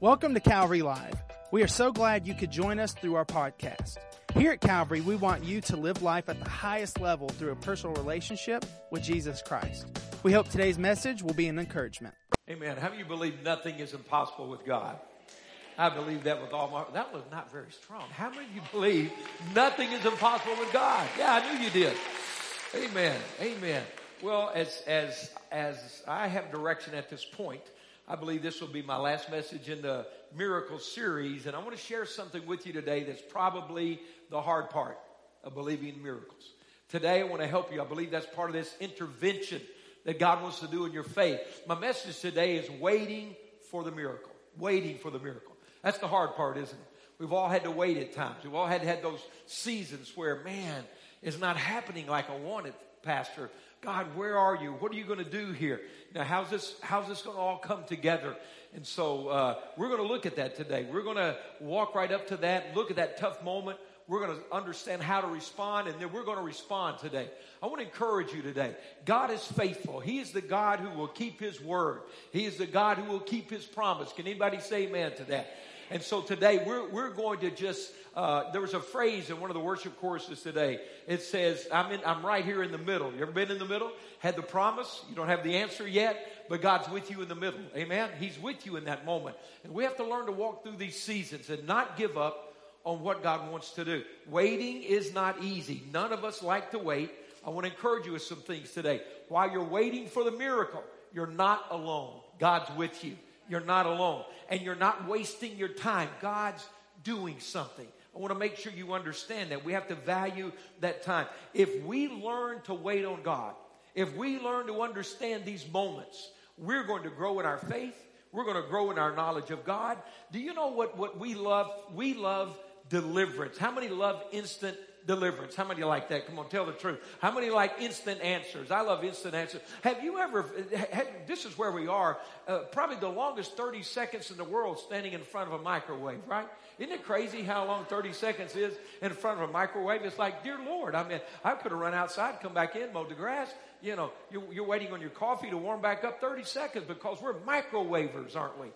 Welcome to Calvary Live. We are so glad you could join us through our podcast. Here at Calvary, we want you to live life at the highest level through a personal relationship with Jesus Christ. We hope today's message will be an encouragement. Amen. How many of you believe nothing is impossible with God? I believe that with all my, that was not very strong. How many of you believe nothing is impossible with God? Yeah, I knew you did. Amen. Amen. Well, as, as, as I have direction at this point, I believe this will be my last message in the miracle series. And I want to share something with you today that's probably the hard part of believing in miracles. Today, I want to help you. I believe that's part of this intervention that God wants to do in your faith. My message today is waiting for the miracle. Waiting for the miracle. That's the hard part, isn't it? We've all had to wait at times. We've all had had those seasons where, man, it's not happening like I wanted, Pastor. God, where are you? What are you going to do here? Now, how's this, how's this going to all come together? And so, uh, we're going to look at that today. We're going to walk right up to that, look at that tough moment. We're going to understand how to respond, and then we're going to respond today. I want to encourage you today. God is faithful. He is the God who will keep His word. He is the God who will keep His promise. Can anybody say amen to that? And so today we're, we're going to just, uh, there was a phrase in one of the worship choruses today. It says, I'm in, I'm right here in the middle. You ever been in the middle? Had the promise? You don't have the answer yet, but God's with you in the middle. Amen? He's with you in that moment. And we have to learn to walk through these seasons and not give up on what God wants to do. Waiting is not easy. None of us like to wait. I want to encourage you with some things today. While you're waiting for the miracle, you're not alone. God's with you. You're not alone. And you're not wasting your time. God's doing something. I want to make sure you understand that. We have to value that time. If we learn to wait on God, if we learn to understand these moments, we're going to grow in our faith. We're going to grow in our knowledge of God. Do you know what, what we love? We love deliverance. How many love instant deliverance. How many like that? Come on, tell the truth. How many like instant answers? I love instant answers. Have you ever, have, this is where we are, uh, probably the longest 30 seconds in the world standing in front of a microwave, right? Isn't it crazy how long 30 seconds is in front of a microwave? It's like, dear Lord, I mean, I could have run outside, come back in, mowed the grass. You know, you're, you're waiting on your coffee to warm back up 30 seconds because we're microwavers, aren't we?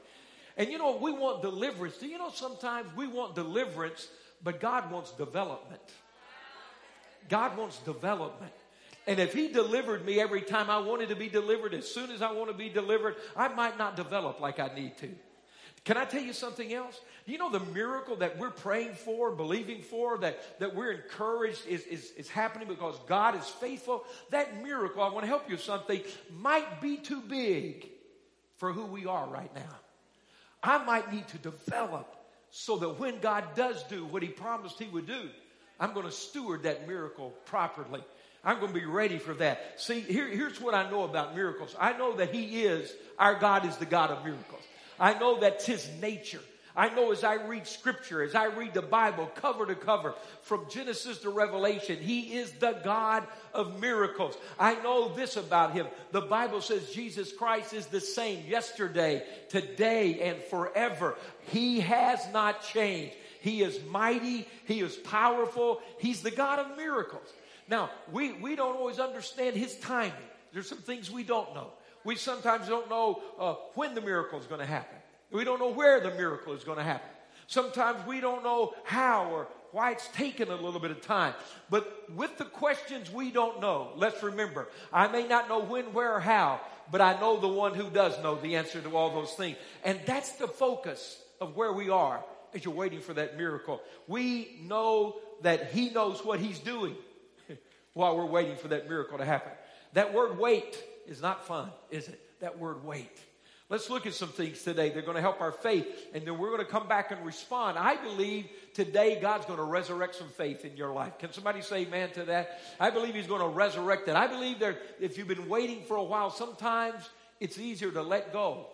And you know, we want deliverance. Do you know sometimes we want deliverance, but God wants development? God wants development. And if He delivered me every time I wanted to be delivered, as soon as I want to be delivered, I might not develop like I need to. Can I tell you something else? You know the miracle that we're praying for, believing for, that, that we're encouraged is, is, is happening because God is faithful? That miracle, I want to help you with something, might be too big for who we are right now. I might need to develop so that when God does do what He promised He would do, I'm going to steward that miracle properly. I'm going to be ready for that. See, here, here's what I know about miracles. I know that He is, our God is the God of miracles. I know that's His nature. I know as I read scripture, as I read the Bible cover to cover, from Genesis to Revelation, He is the God of miracles. I know this about Him. The Bible says Jesus Christ is the same yesterday, today, and forever. He has not changed. He is mighty. He is powerful. He's the God of miracles. Now, we, we don't always understand His timing. There's some things we don't know. We sometimes don't know uh, when the miracle is going to happen. We don't know where the miracle is going to happen. Sometimes we don't know how or why it's taken a little bit of time. But with the questions we don't know, let's remember, I may not know when, where, or how, but I know the one who does know the answer to all those things. And that's the focus of where we are as you're waiting for that miracle. We know that He knows what He's doing while we're waiting for that miracle to happen. That word wait is not fun, is it? That word wait. Let's look at some things today. They're going to help our faith, and then we're going to come back and respond. I believe today God's going to resurrect some faith in your life. Can somebody say amen to that? I believe He's going to resurrect it. I believe that if you've been waiting for a while, sometimes it's easier to let go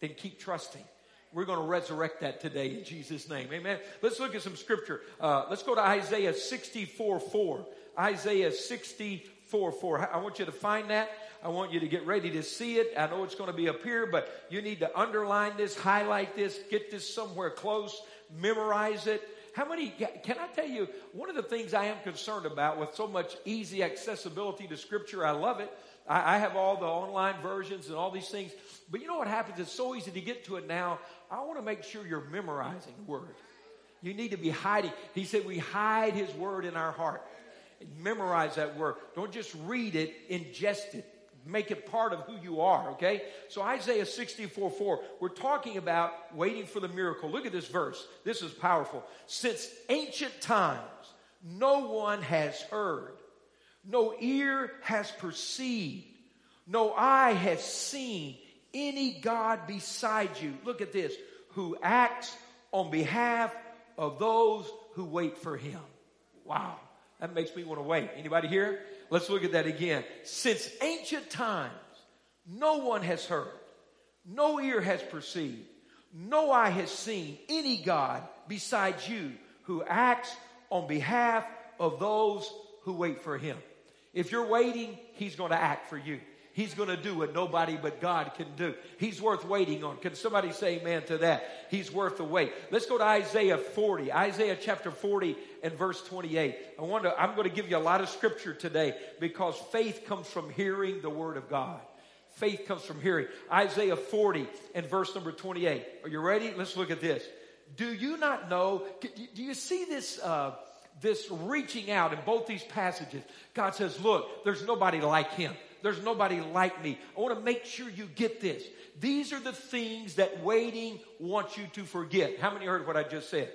than keep trusting. We're going to resurrect that today in Jesus' name. Amen. Let's look at some scripture. Uh, let's go to Isaiah 64 4. Isaiah 64 4. I want you to find that. I want you to get ready to see it. I know it's going to be up here, but you need to underline this, highlight this, get this somewhere close, memorize it. How many, can I tell you, one of the things I am concerned about with so much easy accessibility to scripture, I love it. I, I have all the online versions and all these things. But you know what happens? It's so easy to get to it now. I want to make sure you're memorizing the word. You need to be hiding. He said we hide his word in our heart. Memorize that word. Don't just read it, ingest it. Make it part of who you are, okay? So Isaiah 64 4, we're talking about waiting for the miracle. Look at this verse. This is powerful. Since ancient times, no one has heard, no ear has perceived, no eye has seen any God beside you. Look at this, who acts on behalf of those who wait for him. Wow. That makes me want to wait. Anybody here? Let's look at that again. Since ancient times, no one has heard, no ear has perceived, no eye has seen any God besides you who acts on behalf of those who wait for him. If you're waiting, he's going to act for you. He's going to do what nobody but God can do. He's worth waiting on. Can somebody say amen to that? He's worth the wait. Let's go to Isaiah 40. Isaiah chapter 40 and verse 28. I want to, I'm going to give you a lot of scripture today because faith comes from hearing the word of God. Faith comes from hearing. Isaiah 40 and verse number 28. Are you ready? Let's look at this. Do you not know? Do you see this? Uh, this reaching out in both these passages. God says, look, there's nobody like him. There's nobody like me. I want to make sure you get this. These are the things that waiting wants you to forget. How many heard what I just said?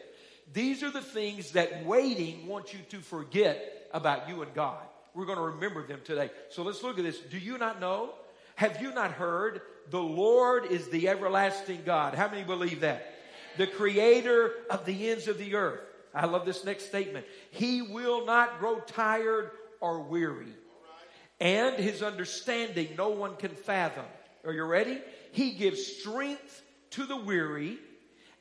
These are the things that waiting wants you to forget about you and God. We're going to remember them today. So let's look at this. Do you not know? Have you not heard? The Lord is the everlasting God. How many believe that? The creator of the ends of the earth. I love this next statement. He will not grow tired or weary and his understanding no one can fathom. Are you ready? He gives strength to the weary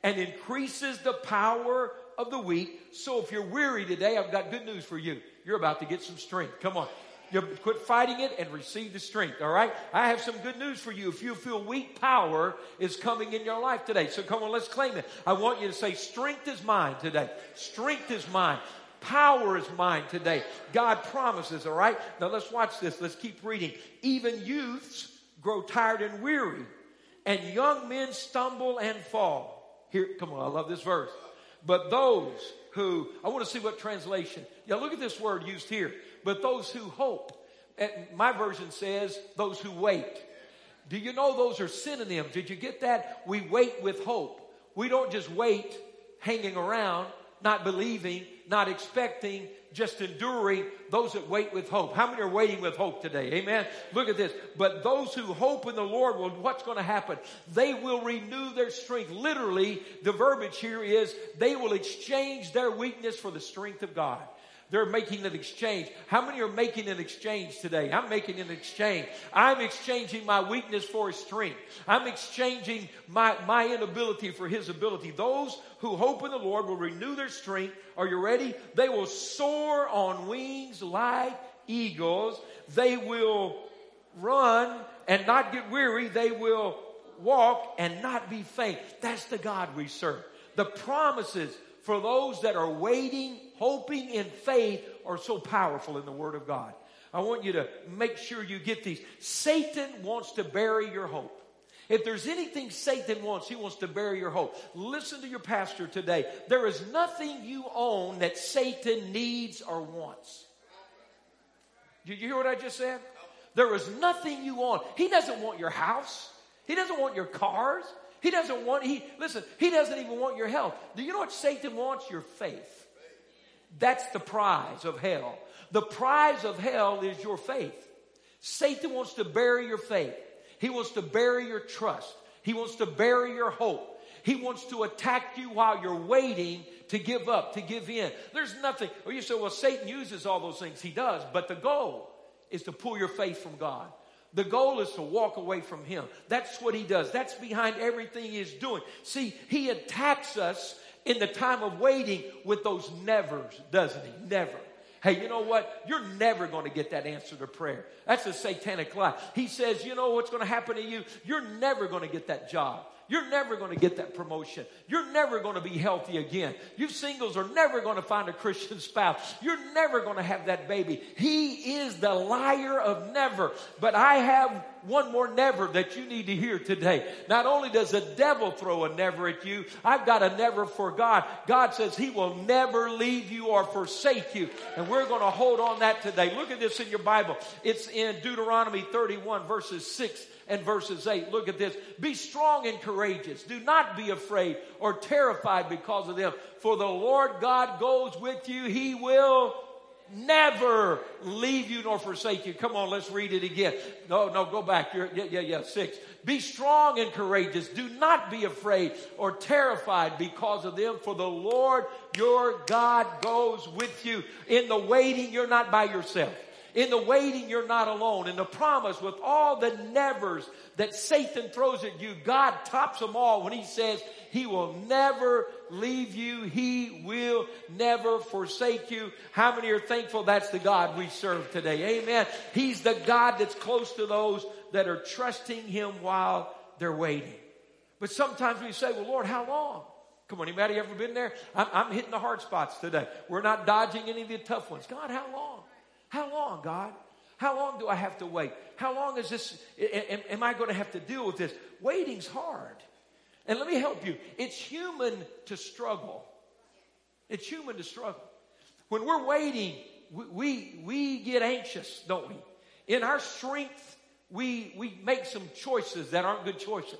and increases the power of the weak. So if you're weary today, I've got good news for you. You're about to get some strength. Come on. You quit fighting it and receive the strength. All right. I have some good news for you. If you feel weak, power is coming in your life today. So come on, let's claim it. I want you to say, strength is mine today. Strength is mine. Power is mine today. God promises, all right? Now let's watch this. Let's keep reading. Even youths grow tired and weary, and young men stumble and fall. Here, come on, I love this verse. But those who, I want to see what translation. Yeah, look at this word used here. But those who hope. My version says those who wait. Do you know those are synonyms? Did you get that? We wait with hope. We don't just wait hanging around, not believing, not expecting, just enduring those that wait with hope. How many are waiting with hope today? Amen. Look at this. But those who hope in the Lord will, what's going to happen? They will renew their strength. Literally, the verbiage here is they will exchange their weakness for the strength of God. They're making an exchange. How many are making an exchange today? I'm making an exchange. I'm exchanging my weakness for his strength. I'm exchanging my, my inability for his ability. Those who hope in the Lord will renew their strength. Are you ready? They will soar on wings like eagles. They will run and not get weary. They will walk and not be faint. That's the God we serve. The promises for those that are waiting, hoping in faith are so powerful in the Word of God. I want you to make sure you get these. Satan wants to bury your hope. If there's anything Satan wants, he wants to bury your hope. Listen to your pastor today. There is nothing you own that Satan needs or wants. Did you hear what I just said? There is nothing you own. He doesn't want your house. He doesn't want your cars. He doesn't want, he, listen, he doesn't even want your health. Do you know what Satan wants? Your faith. That's the prize of hell. The prize of hell is your faith. Satan wants to bury your faith. He wants to bury your trust. He wants to bury your hope. He wants to attack you while you're waiting to give up, to give in. There's nothing. Or you say, well, Satan uses all those things. He does. But the goal is to pull your faith from God. The goal is to walk away from Him. That's what He does. That's behind everything He's doing. See, He attacks us in the time of waiting with those nevers, doesn't He? Never. Hey, you know what? You're never going to get that answer to prayer. That's a satanic lie. He says, you know what's going to happen to you? You're never going to get that job. You're never going to get that promotion. You're never going to be healthy again. You singles are never going to find a Christian spouse. You're never going to have that baby. He is the liar of never. But I have one more never that you need to hear today. Not only does the devil throw a never at you, I've got a never for God. God says he will never leave you or forsake you. And we're going to hold on that today. Look at this in your Bible. It's in Deuteronomy 31 verses 6 and verses 8. Look at this. Be strong and courageous. Do not be afraid or terrified because of them. For the Lord God goes with you. He will never leave you nor forsake you. Come on, let's read it again. No, no, go back. You're, yeah, yeah, yeah. Six. Be strong and courageous. Do not be afraid or terrified because of them, for the Lord your God goes with you. In the waiting, you're not by yourself. In the waiting, you're not alone. In the promise, with all the nevers that Satan throws at you, God tops them all when He says He will never leave you. He will never forsake you. How many are thankful that's the God we serve today? Amen. He's the God that's close to those that are trusting Him while they're waiting. But sometimes we say, well, Lord, how long? Come on, anybody ever been there? I'm, I'm hitting the hard spots today. We're not dodging any of the tough ones. God, how long? How long, God? How long do I have to wait? How long is this? Am, am I going to have to deal with this? Waiting's hard. And let me help you. It's human to struggle. It's human to struggle. When we're waiting, we, we, we get anxious, don't we? In our strength, we, we make some choices that aren't good choices.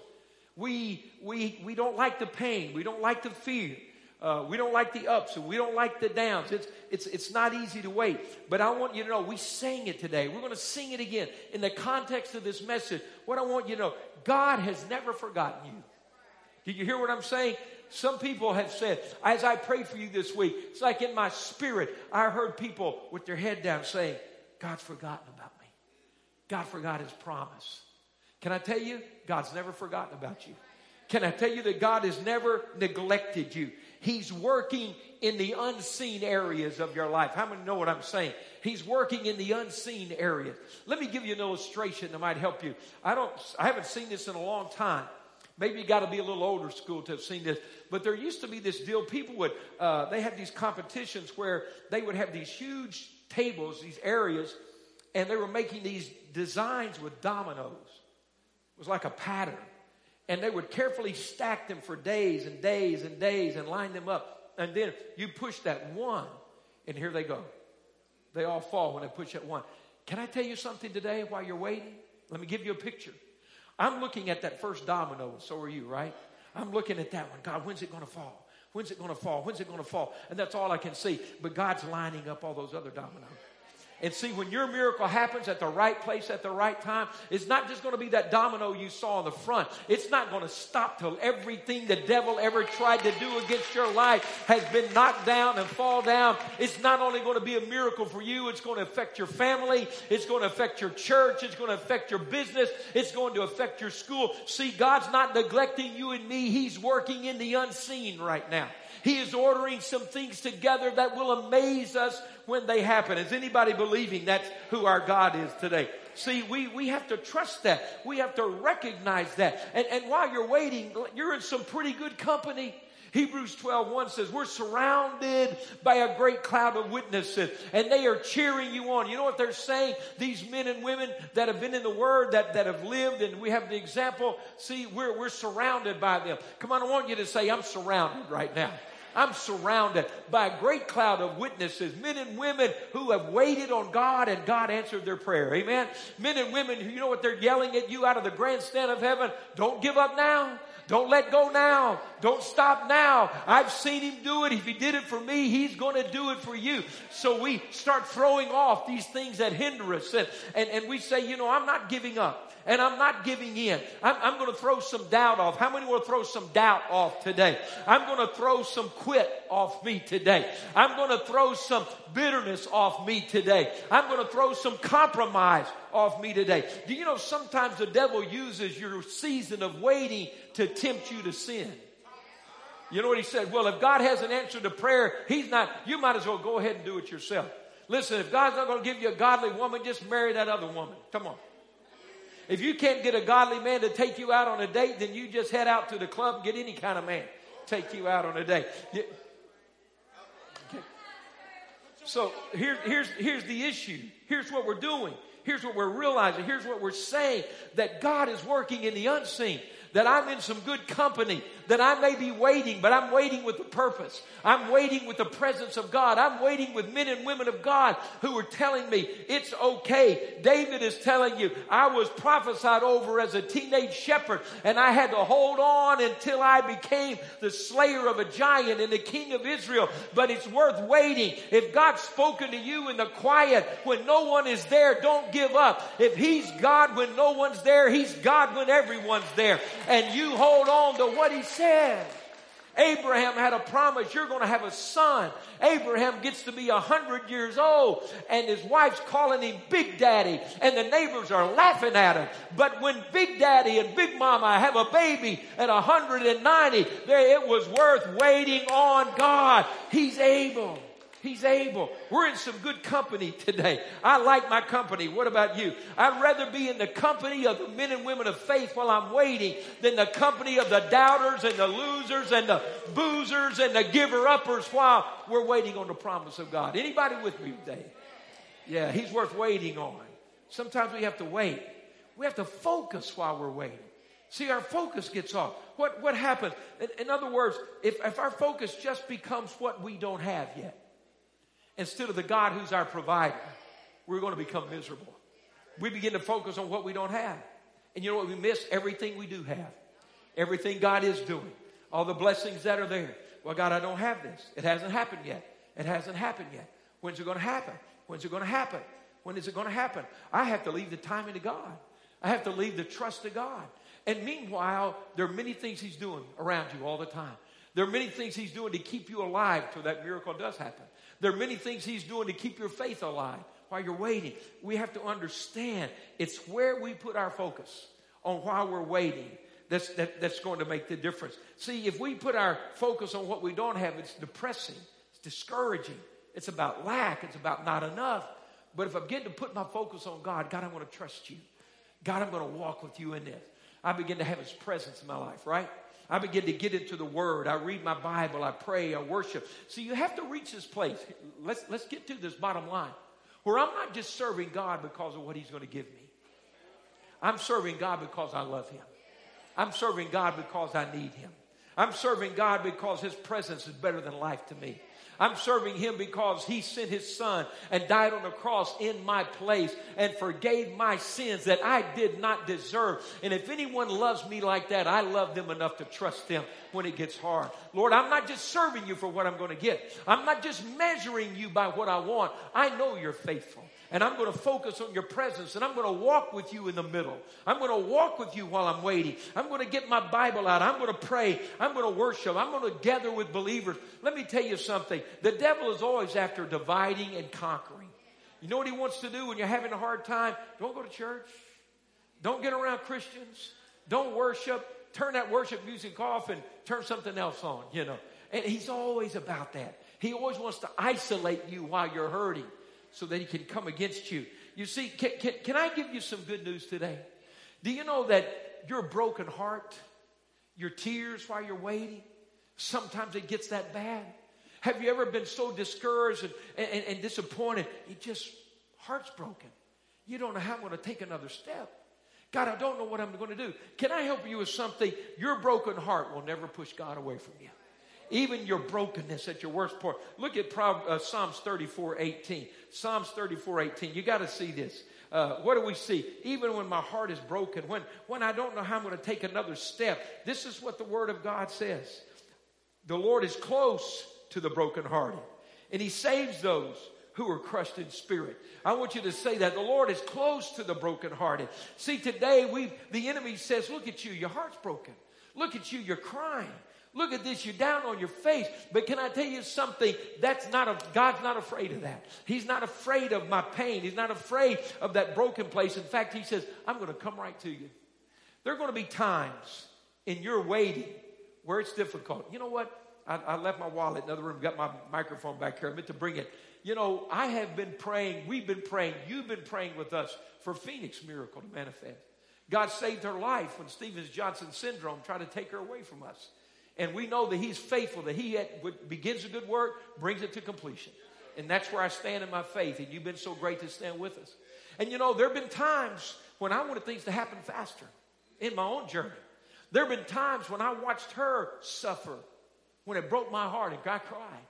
We, we, we don't like the pain. We don't like the fear. Uh, we don't like the ups and we don't like the downs. It's, it's, it's not easy to wait. But I want you to know we sang it today. We're going to sing it again. In the context of this message, what I want you to know God has never forgotten you. Did you hear what I'm saying? Some people have said, as I prayed for you this week, it's like in my spirit, I heard people with their head down saying, God's forgotten about me. God forgot his promise. Can I tell you, God's never forgotten about you. Can I tell you that God has never neglected you? He's working in the unseen areas of your life. How many know what I'm saying? He's working in the unseen areas. Let me give you an illustration that might help you. I don't, I haven't seen this in a long time. Maybe you got to be a little older school to have seen this. But there used to be this deal. People would, uh, they had these competitions where they would have these huge tables, these areas, and they were making these designs with dominoes. It was like a pattern and they would carefully stack them for days and days and days and line them up. And then you push that one, and here they go. They all fall when I push that one. Can I tell you something today while you're waiting? Let me give you a picture. I'm looking at that first domino, and so are you, right? I'm looking at that one. God, when's it going to fall? When's it going to fall? When's it going to fall? And that's all I can see. But God's lining up all those other dominoes. And see, when your miracle happens at the right place at the right time, it's not just going to be that domino you saw in the front. It's not going to stop till everything the devil ever tried to do against your life has been knocked down and fall down. It's not only going to be a miracle for you, it's going to affect your family. It's going to affect your church. It's going to affect your business. It's going to affect your school. See, God's not neglecting you and me. He's working in the unseen right now. He is ordering some things together that will amaze us when they happen. Is anybody believing that's who our God is today? See, we, we have to trust that. We have to recognize that. And, and while you're waiting, you're in some pretty good company. Hebrews 12, 1 says, We're surrounded by a great cloud of witnesses, and they are cheering you on. You know what they're saying? These men and women that have been in the Word, that, that have lived, and we have the example. See, we're, we're surrounded by them. Come on, I want you to say, I'm surrounded right now. I'm surrounded by a great cloud of witnesses, men and women who have waited on God and God answered their prayer. Amen. Men and women who, you know what they're yelling at you out of the grandstand of heaven? Don't give up now. Don't let go now. Don't stop now. I've seen him do it. If he did it for me, he's going to do it for you. So we start throwing off these things that hinder us. And, and, and we say, you know, I'm not giving up and I'm not giving in. I'm, I'm going to throw some doubt off. How many to throw some doubt off today? I'm going to throw some quit off me today. I'm going to throw some bitterness off me today. I'm going to throw some compromise off me today. Do you know sometimes the devil uses your season of waiting to tempt you to sin? You know what he said? Well, if God hasn't answered the prayer, he's not, you might as well go ahead and do it yourself. Listen, if God's not going to give you a godly woman, just marry that other woman. Come on. If you can't get a godly man to take you out on a date, then you just head out to the club and get any kind of man take you out on a date. Okay. So here, here's, here's the issue. Here's what we're doing. Here's what we're realizing. Here's what we're saying that God is working in the unseen that I'm in some good company, that I may be waiting, but I'm waiting with a purpose. I'm waiting with the presence of God. I'm waiting with men and women of God who are telling me it's okay. David is telling you, I was prophesied over as a teenage shepherd and I had to hold on until I became the slayer of a giant and the king of Israel. But it's worth waiting. If God's spoken to you in the quiet when no one is there, don't give up. If He's God when no one's there, He's God when everyone's there and you hold on to what he said. Abraham had a promise, you're going to have a son. Abraham gets to be a hundred years old and his wife's calling him Big Daddy and the neighbors are laughing at him. But when Big Daddy and Big Mama have a baby at 190, it was worth waiting on God. He's able. He's able. We're in some good company today. I like my company. What about you? I'd rather be in the company of the men and women of faith while I'm waiting than the company of the doubters and the losers and the boozers and the giver uppers while we're waiting on the promise of God. Anybody with me today? Yeah, he's worth waiting on. Sometimes we have to wait. We have to focus while we're waiting. See, our focus gets off. What, what happens? In, in other words, if, if our focus just becomes what we don't have yet, instead of the God who's our provider, we're going to become miserable. We begin to focus on what we don't have. And you know what? We miss everything we do have. Everything God is doing. All the blessings that are there. Well, God, I don't have this. It hasn't happened yet. It hasn't happened yet. When's it going to happen? When's it going to happen? When is it going to happen? I have to leave the timing to God. I have to leave the trust to God. And meanwhile, there are many things He's doing around you all the time. There are many things He's doing to keep you alive till that miracle does happen. There are many things He's doing to keep your faith alive while you're waiting. We have to understand it's where we put our focus on while we're waiting that's, that, that's going to make the difference. See, if we put our focus on what we don't have, it's depressing, it's discouraging, it's about lack, it's about not enough. But if I begin to put my focus on God, God, I'm going to trust you. God, I'm going to walk with you in this. I begin to have His presence in my life, right? I begin to get into the Word. I read my Bible. I pray. I worship. So you have to reach this place. Let's, let's get to this bottom line where I'm not just serving God because of what He's going to give me. I'm serving God because I love Him. I'm serving God because I need Him. I'm serving God because His presence is better than life to me. I'm serving him because he sent his son and died on the cross in my place and forgave my sins that I did not deserve. And if anyone loves me like that, I love them enough to trust them when it gets hard. Lord, I'm not just serving you for what I'm going to get. I'm not just measuring you by what I want. I know you're faithful and I'm going to focus on your presence and I'm going to walk with you in the middle. I'm going to walk with you while I'm waiting. I'm going to get my Bible out. I'm going to pray. I'm going to worship. I'm going to gather with believers. Let me tell you something. The devil is always after dividing and conquering. You know what he wants to do when you're having a hard time? Don't go to church. Don't get around Christians. Don't worship. Turn that worship music off and turn something else on, you know. And he's always about that. He always wants to isolate you while you're hurting so that he can come against you. You see, can, can, can I give you some good news today? Do you know that your broken heart, your tears while you're waiting, sometimes it gets that bad? Have you ever been so discouraged and, and, and disappointed? You just, heart's broken. You don't know how I'm going to take another step. God, I don't know what I'm going to do. Can I help you with something? Your broken heart will never push God away from you even your brokenness at your worst point. Look at uh, Psalms 34 18. Psalms 34 18. You got to see this. Uh, what do we see? Even when my heart is broken, when, when I don't know how I'm going to take another step, this is what the Word of God says. The Lord is close to the brokenhearted, and He saves those who are crushed in spirit. I want you to say that the Lord is close to the brokenhearted. See, today we the enemy says, "Look at you, your heart's broken. Look at you, you're crying." Look at this, you're down on your face. But can I tell you something? That's not a, God's not afraid of that. He's not afraid of my pain. He's not afraid of that broken place. In fact, He says, I'm going to come right to you. There are going to be times in your waiting where it's difficult. You know what? I, I left my wallet in another room, got my microphone back here. I meant to bring it. You know, I have been praying, we've been praying, you've been praying with us for Phoenix miracle to manifest. God saved her life when Stevens Johnson syndrome tried to take her away from us. And we know that He's faithful, that He begins a good work, brings it to completion. And that's where I stand in my faith. And you've been so great to stand with us. And you know, there have been times when I wanted things to happen faster in my own journey. There have been times when I watched her suffer, when it broke my heart and I cried.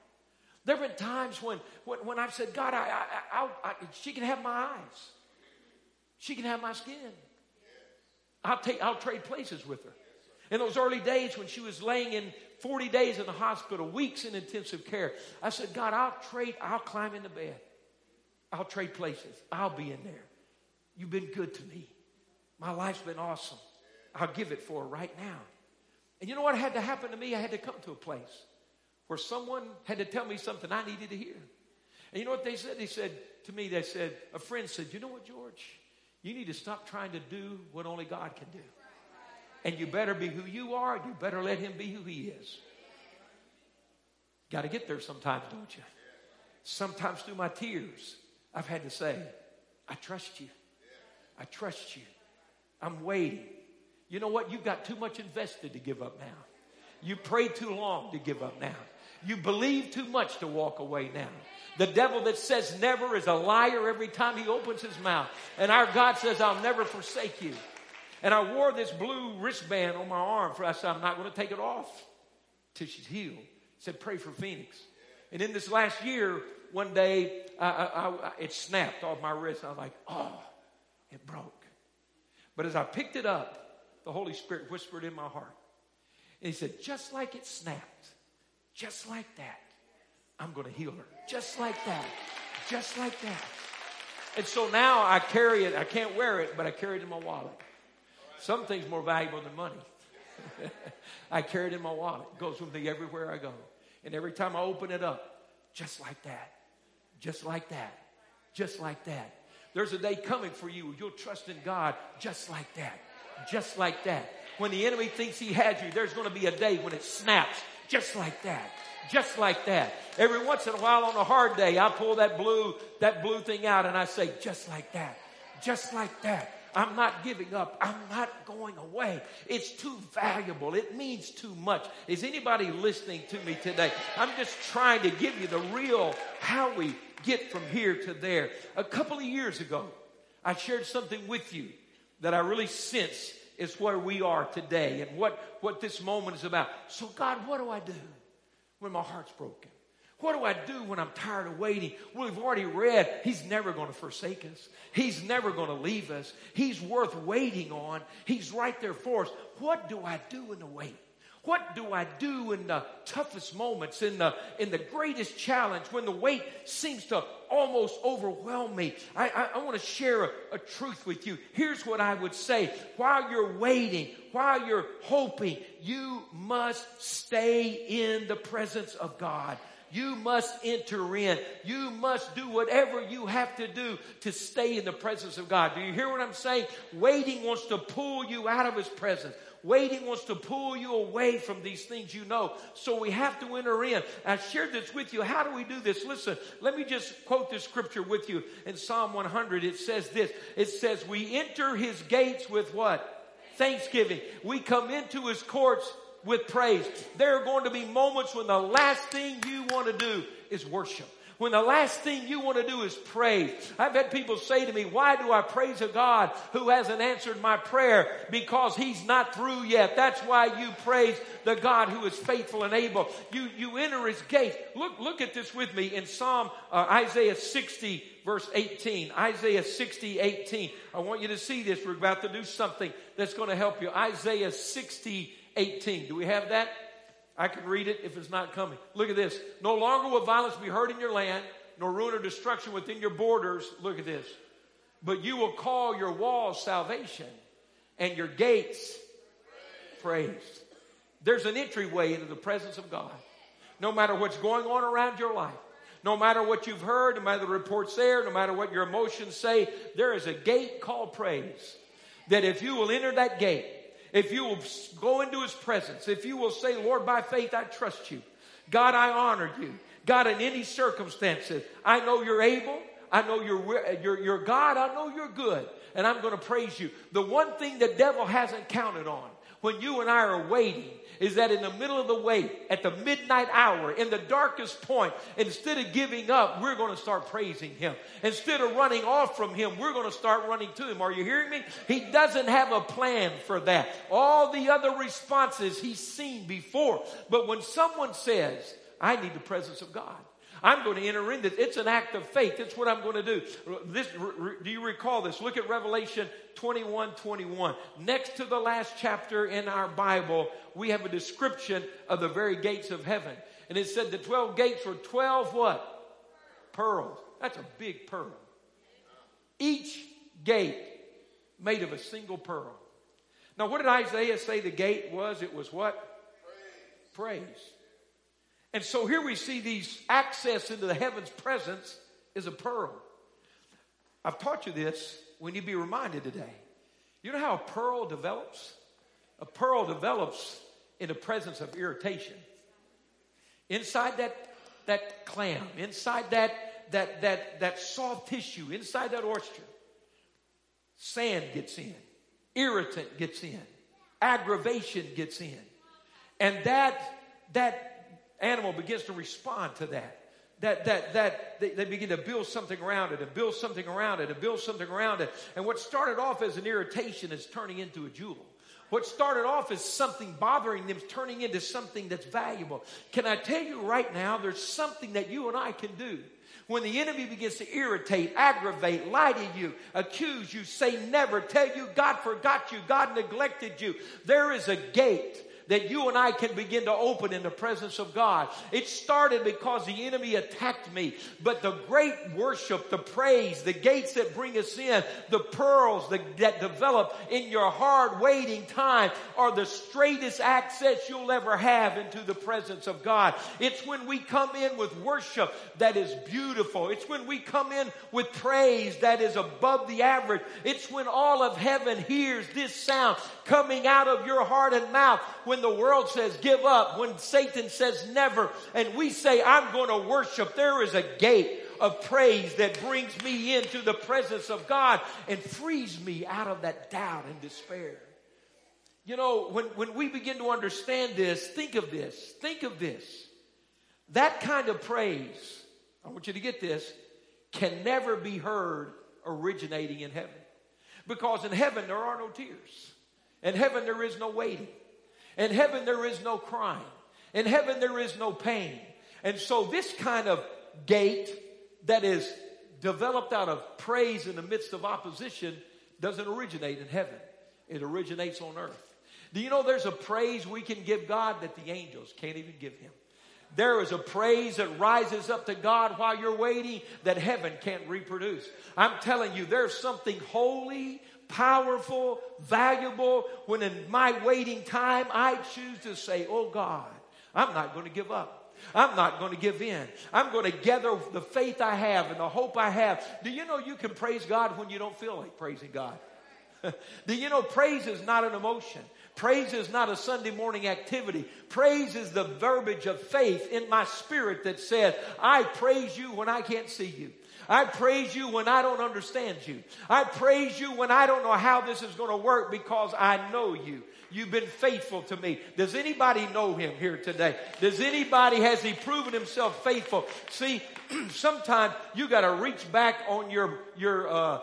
There have been times when, when, when I've said, God, I, I, I, she can have my eyes. She can have my skin. I'll, take, I'll trade places with her. In those early days when she was laying in 40 days in the hospital, weeks in intensive care, I said, God, I'll trade, I'll climb in the bed. I'll trade places. I'll be in there. You've been good to me. My life's been awesome. I'll give it for her right now. And you know what had to happen to me? I had to come to a place where someone had to tell me something I needed to hear. And you know what they said? They said to me, they said, a friend said, You know what, George? You need to stop trying to do what only God can do. And you better be who you are, and you better let Him be who He is. Got to get there sometimes, don't you? Sometimes through my tears, I've had to say, I trust you. I trust you. I'm waiting. You know what? You've got too much invested to give up now. You prayed too long to give up now. You believe too much to walk away now. The devil that says never is a liar every time he opens his mouth. And our God says, I'll never forsake you. And I wore this blue wristband on my arm for I said, I'm not going to take it off till she's healed. He said, pray for Phoenix. And in this last year, one day, I, I, I, it snapped off my wrist. I was like, oh, it broke. But as I picked it up, the Holy Spirit whispered in my heart. And he said, just like it snapped, just like that, I'm going to heal her. Just like that. Just like that. And so now I carry it. I can't wear it, but I carry it in my wallet. Some things more valuable than money. I carry it in my wallet. It goes with me everywhere I go. And every time I open it up, just like that. Just like that. Just like that. There's a day coming for you. You'll trust in God just like that. Just like that. When the enemy thinks he had you, there's going to be a day when it snaps just like that just like that. Every once in a while on a hard day, I pull that blue, that blue thing out and I say, just like that, just like that. I'm not giving up. I'm not going away. It's too valuable. It means too much. Is anybody listening to me today? I'm just trying to give you the real how we get from here to there. A couple of years ago, I shared something with you that I really sense is where we are today and what, what this moment is about. So, God, what do I do? when my heart's broken? What do I do when I'm tired of waiting? Well, we've already read, He's never going to forsake us. He's never going to leave us. He's worth waiting on. He's right there for us. What do I do in the wait? What do I do in the toughest moments, in the, in the greatest challenge, when the weight seems to almost overwhelm me? I, I, I want to share a, a truth with you. Here's what I would say. While you're waiting, while you're hoping, you must stay in the presence of God. You must enter in. You must do whatever you have to do to stay in the presence of God. Do you hear what I'm saying? Waiting wants to pull you out of His presence. Waiting wants to pull you away from these things you know. So we have to enter in. I shared this with you. How do we do this? Listen, let me just quote this scripture with you. In Psalm 100, it says this. It says, we enter his gates with what? Thanksgiving. We come into his courts with praise. There are going to be moments when the last thing you want to do is worship when the last thing you want to do is praise. I've had people say to me, why do I praise a God who hasn't answered my prayer? Because he's not through yet. That's why you praise the God who is faithful and able. You, you enter his gate. Look, look at this with me in Psalm, uh, Isaiah 60 verse 18. Isaiah 60, 18. I want you to see this. We're about to do something that's going to help you. Isaiah 60, 18. Do we have that? I can read it if it's not coming. Look at this. No longer will violence be heard in your land, nor ruin or destruction within your borders. Look at this. But you will call your walls salvation and your gates praise. There's an entryway into the presence of God. No matter what's going on around your life, no matter what you've heard, no matter the reports there, no matter what your emotions say, there is a gate called praise. That if you will enter that gate, if you will go into his presence, if you will say, Lord, by faith, I trust you. God, I honor you. God, in any circumstances, I know you're able. I know you're, you're, you're God. I know you're good. And I'm going to praise you. The one thing the devil hasn't counted on when you and I are waiting is that in the middle of the way, at the midnight hour, in the darkest point, instead of giving up, we're going to start praising Him. Instead of running off from Him, we're going to start running to Him. Are you hearing me? He doesn't have a plan for that. All the other responses He's seen before. But when someone says, I need the presence of God, I'm going to enter into It's an act of faith. It's what I'm going to do. This, do you recall this? Look at Revelation 21 21. Next to the last chapter in our Bible, we have a description of the very gates of heaven. And it said the 12 gates were 12 what? Pearls. That's a big pearl. Each gate made of a single pearl. Now, what did Isaiah say the gate was? It was what? Praise. Praise. And so here we see these access into the heaven's presence is a pearl. I've taught you this when you be reminded today. You know how a pearl develops? A pearl develops in the presence of irritation. Inside that, that clam, inside that, that, that, that soft tissue, inside that oyster, sand gets in, irritant gets in, aggravation gets in. And that, that animal begins to respond to that. That, that, that they, they, begin to build something around it and build something around it and build something around it. And what started off as an irritation is turning into a jewel. What started off as something bothering them is turning into something that's valuable. Can I tell you right now, there's something that you and I can do. When the enemy begins to irritate, aggravate, lie to you, accuse you, say never, tell you God forgot you, God neglected you, there is a gate that you and I can begin to open in the presence of God. It started because the enemy attacked me, but the great worship, the praise, the gates that bring us in, the pearls that, that develop in your hard waiting time are the straightest access you'll ever have into the presence of God. It's when we come in with worship that is beautiful. It's when we come in with praise that is above the average. It's when all of heaven hears this sound coming out of your heart and mouth. When when the world says give up, when Satan says never, and we say I'm going to worship, there is a gate of praise that brings me into the presence of God and frees me out of that doubt and despair. You know, when, when we begin to understand this, think of this. Think of this. That kind of praise, I want you to get this, can never be heard originating in heaven. Because in heaven there are no tears. In heaven there is no waiting. In heaven, there is no crying. In heaven, there is no pain. And so, this kind of gate that is developed out of praise in the midst of opposition doesn't originate in heaven, it originates on earth. Do you know there's a praise we can give God that the angels can't even give him? There is a praise that rises up to God while you're waiting that heaven can't reproduce. I'm telling you, there's something holy, powerful, valuable, when in my waiting time I choose to say, Oh God, I'm not going to give up. I'm not going to give in. I'm going to gather the faith I have and the hope I have. Do you know you can praise God when you don't feel like praising God? Do you know praise is not an emotion? Praise is not a Sunday morning activity. Praise is the verbiage of faith in my spirit that says, I praise you when I can't see you. I praise you when I don't understand you. I praise you when I don't know how this is going to work because I know you. You've been faithful to me. Does anybody know him here today? Does anybody, has he proven himself faithful? See, sometimes you got to reach back on your, your, uh,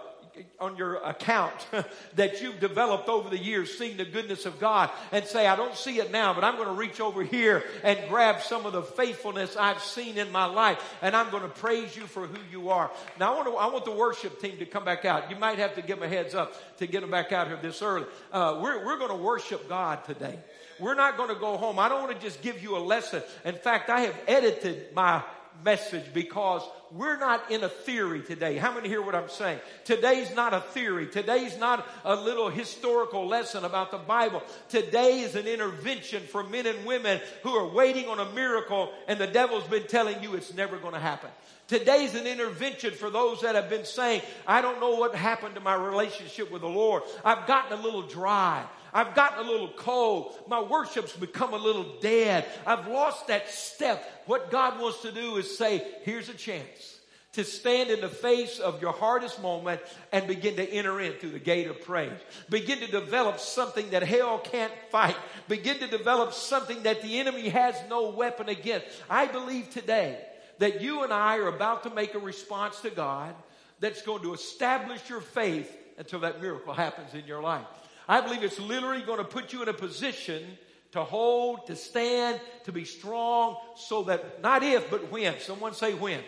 on your account that you've developed over the years, seeing the goodness of God, and say, I don't see it now, but I'm going to reach over here and grab some of the faithfulness I've seen in my life, and I'm going to praise you for who you are. Now, I want, to, I want the worship team to come back out. You might have to give them a heads up to get them back out here this early. Uh, we're we're going to worship God today. We're not going to go home. I don't want to just give you a lesson. In fact, I have edited my message because we're not in a theory today. How many hear what I'm saying? Today's not a theory. Today's not a little historical lesson about the Bible. Today is an intervention for men and women who are waiting on a miracle and the devil's been telling you it's never going to happen. Today's an intervention for those that have been saying, I don't know what happened to my relationship with the Lord. I've gotten a little dry. I've gotten a little cold. My worship's become a little dead. I've lost that step. What God wants to do is say, here's a chance to stand in the face of your hardest moment and begin to enter in through the gate of praise. Begin to develop something that hell can't fight. Begin to develop something that the enemy has no weapon against. I believe today that you and I are about to make a response to God that's going to establish your faith until that miracle happens in your life. I believe it's literally going to put you in a position to hold, to stand, to be strong, so that not if, but when. Someone say when.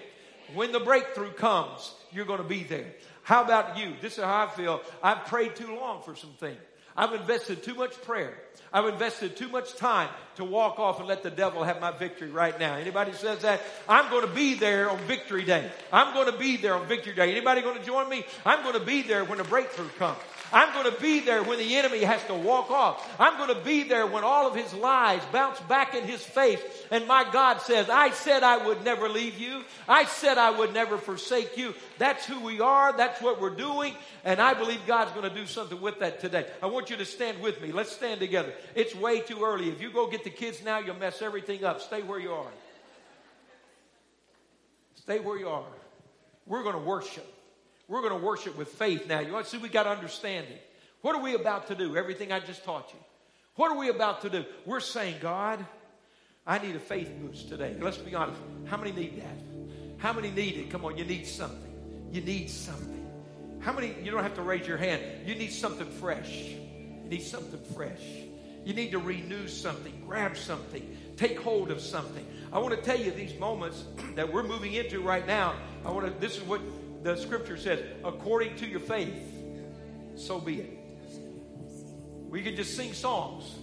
When the breakthrough comes, you're going to be there. How about you? This is how I feel. I've prayed too long for some things. I've invested too much prayer. I've invested too much time to walk off and let the devil have my victory right now. Anybody says that? I'm going to be there on victory day. I'm going to be there on victory day. Anybody going to join me? I'm going to be there when the breakthrough comes. I'm going to be there when the enemy has to walk off. I'm going to be there when all of his lies bounce back in his face. And my God says, I said I would never leave you. I said I would never forsake you. That's who we are. That's what we're doing. And I believe God's going to do something with that today. I want you to stand with me. Let's stand together. It's way too early. If you go get the kids now, you'll mess everything up. Stay where you are. Stay where you are. We're going to worship. We're going to worship with faith now. You want to see we got understanding. What are we about to do? Everything I just taught you. What are we about to do? We're saying, God, I need a faith boost today. Let's be honest. How many need that? How many need it? Come on, you need something. You need something. How many, you don't have to raise your hand. You need something fresh. You need something fresh. You need to renew something, grab something, take hold of something. I want to tell you these moments that we're moving into right now. I want to, this is what the scripture says, according to your faith, so be it. We can just sing songs,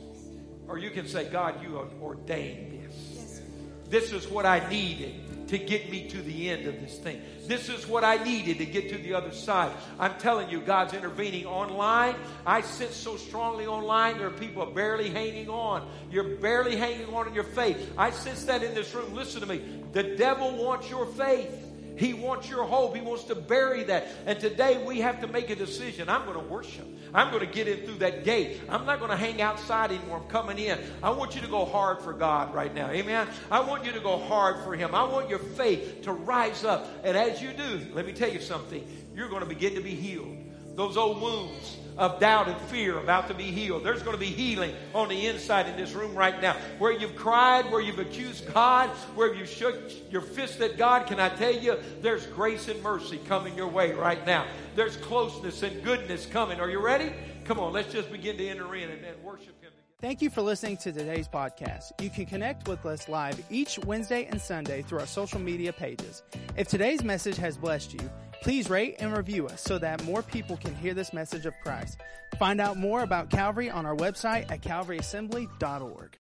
or you can say, God, you ordained this. This is what I needed to get me to the end of this thing. This is what I needed to get to the other side. I'm telling you, God's intervening online. I sense so strongly online, there are people barely hanging on. You're barely hanging on in your faith. I sense that in this room. Listen to me. The devil wants your faith. He wants your hope. He wants to bury that. And today we have to make a decision. I'm going to worship. I'm going to get in through that gate. I'm not going to hang outside anymore. I'm coming in. I want you to go hard for God right now. Amen. I want you to go hard for Him. I want your faith to rise up. And as you do, let me tell you something. You're going to begin to be healed. Those old wounds of doubt and fear about to be healed. There's going to be healing on the inside in this room right now. Where you've cried, where you've accused God, where you shook your fist at God, can I tell you, there's grace and mercy coming your way right now. There's closeness and goodness coming. Are you ready? Come on, let's just begin to enter in and, and worship Him. Thank you for listening to today's podcast. You can connect with us live each Wednesday and Sunday through our social media pages. If today's message has blessed you, Please rate and review us so that more people can hear this message of Christ. Find out more about Calvary on our website at calvaryassembly.org.